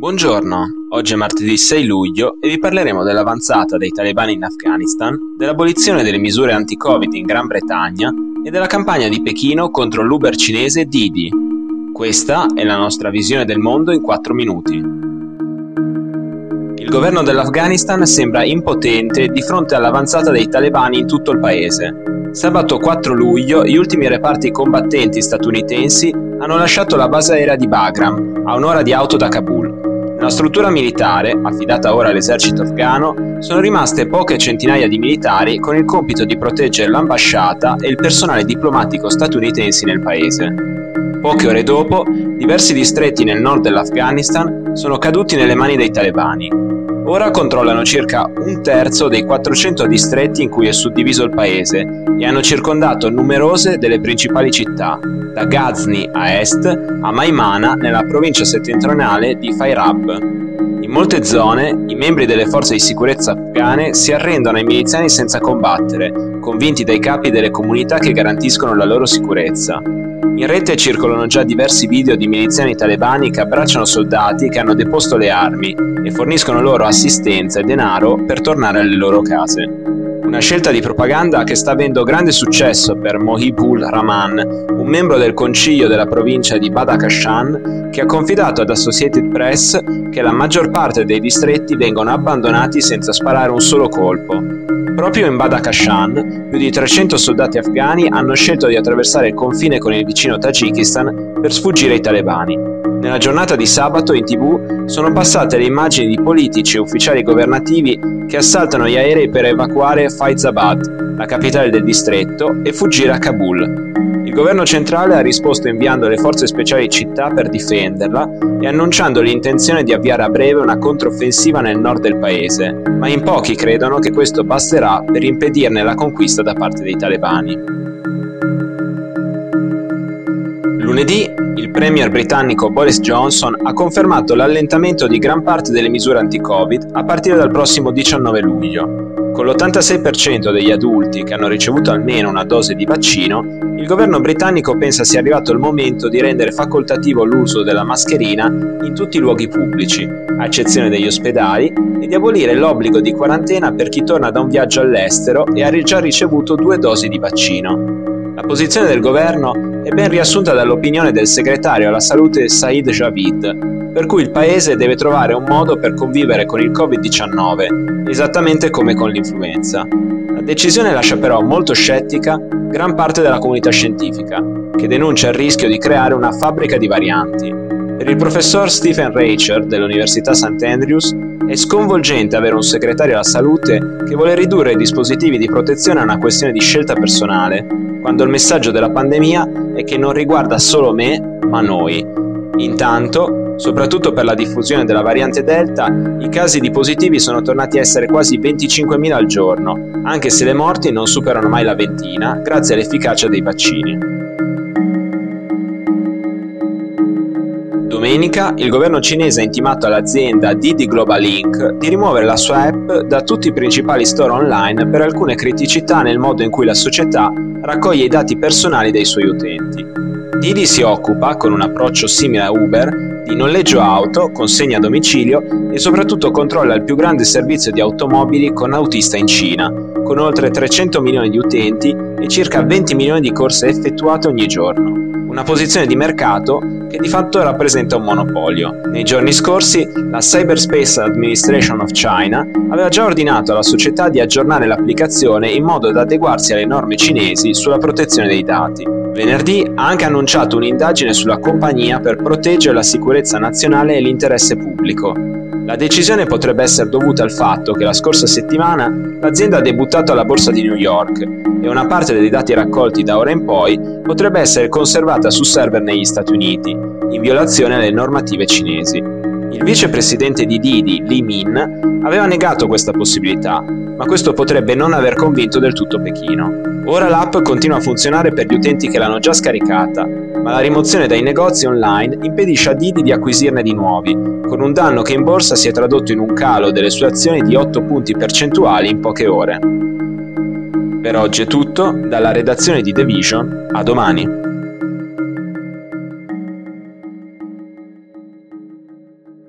Buongiorno, oggi è martedì 6 luglio e vi parleremo dell'avanzata dei talebani in Afghanistan, dell'abolizione delle misure anti-Covid in Gran Bretagna e della campagna di Pechino contro l'Uber cinese Didi. Questa è la nostra visione del mondo in 4 minuti. Il governo dell'Afghanistan sembra impotente di fronte all'avanzata dei talebani in tutto il paese. Sabato 4 luglio gli ultimi reparti combattenti statunitensi hanno lasciato la base aerea di Bagram, a un'ora di auto da Kabul. Nella struttura militare, affidata ora all'esercito afghano, sono rimaste poche centinaia di militari con il compito di proteggere l'ambasciata e il personale diplomatico statunitensi nel paese. Poche ore dopo, diversi distretti nel nord dell'Afghanistan sono caduti nelle mani dei talebani. Ora controllano circa un terzo dei 400 distretti in cui è suddiviso il paese e hanno circondato numerose delle principali città, da Ghazni a est a Maimana nella provincia settentrionale di Fairab. In molte zone i membri delle forze di sicurezza afghane si arrendono ai miliziani senza combattere, convinti dai capi delle comunità che garantiscono la loro sicurezza. In rete circolano già diversi video di miliziani talebani che abbracciano soldati che hanno deposto le armi e forniscono loro assistenza e denaro per tornare alle loro case. Una scelta di propaganda che sta avendo grande successo per Mohibul Rahman, un membro del concilio della provincia di Badakhshan, che ha confidato ad Associated Press che la maggior parte dei distretti vengono abbandonati senza sparare un solo colpo. Proprio in Badakhshan, più di 300 soldati afghani hanno scelto di attraversare il confine con il vicino Tagikistan per sfuggire ai talebani. Nella giornata di sabato in tv sono passate le immagini di politici e ufficiali governativi che assaltano gli aerei per evacuare Faizabad, la capitale del distretto, e fuggire a Kabul. Il governo centrale ha risposto inviando le forze speciali in città per difenderla e annunciando l'intenzione di avviare a breve una controffensiva nel nord del paese, ma in pochi credono che questo basterà per impedirne la conquista da parte dei talebani. Lunedì il premier britannico Boris Johnson ha confermato l'allentamento di gran parte delle misure anti-Covid a partire dal prossimo 19 luglio. Con l'86% degli adulti che hanno ricevuto almeno una dose di vaccino, il governo britannico pensa sia arrivato il momento di rendere facoltativo l'uso della mascherina in tutti i luoghi pubblici, a eccezione degli ospedali, e di abolire l'obbligo di quarantena per chi torna da un viaggio all'estero e ha già ricevuto due dosi di vaccino. La posizione del governo è ben riassunta dall'opinione del segretario alla salute Said Javid, per cui il paese deve trovare un modo per convivere con il Covid-19, esattamente come con l'influenza. La decisione lascia però molto scettica gran parte della comunità scientifica, che denuncia il rischio di creare una fabbrica di varianti. Per il professor Stephen Reicher dell'Università St. Andrews è sconvolgente avere un segretario alla salute che vuole ridurre i dispositivi di protezione a una questione di scelta personale quando il messaggio della pandemia è che non riguarda solo me, ma noi. Intanto, soprattutto per la diffusione della variante Delta, i casi di positivi sono tornati a essere quasi 25.000 al giorno, anche se le morti non superano mai la ventina, grazie all'efficacia dei vaccini. Domenica il governo cinese ha intimato all'azienda Didi Global Inc. di rimuovere la sua app da tutti i principali store online per alcune criticità nel modo in cui la società raccoglie i dati personali dei suoi utenti. Didi si occupa, con un approccio simile a Uber, di noleggio auto, consegna a domicilio e soprattutto controlla il più grande servizio di automobili con autista in Cina, con oltre 300 milioni di utenti e circa 20 milioni di corse effettuate ogni giorno. Una posizione di mercato che di fatto rappresenta un monopolio. Nei giorni scorsi la Cyberspace Administration of China aveva già ordinato alla società di aggiornare l'applicazione in modo da adeguarsi alle norme cinesi sulla protezione dei dati. Venerdì ha anche annunciato un'indagine sulla compagnia per proteggere la sicurezza nazionale e l'interesse pubblico. La decisione potrebbe essere dovuta al fatto che la scorsa settimana l'azienda ha debuttato alla borsa di New York e una parte dei dati raccolti da ora in poi potrebbe essere conservata su server negli Stati Uniti, in violazione alle normative cinesi. Il vicepresidente di Didi, Li Min, aveva negato questa possibilità, ma questo potrebbe non aver convinto del tutto Pechino. Ora l'app continua a funzionare per gli utenti che l'hanno già scaricata, ma la rimozione dai negozi online impedisce a Didi di acquisirne di nuovi, con un danno che in borsa si è tradotto in un calo delle sue azioni di 8 punti percentuali in poche ore. Per oggi è tutto, dalla redazione di The Vision, a domani.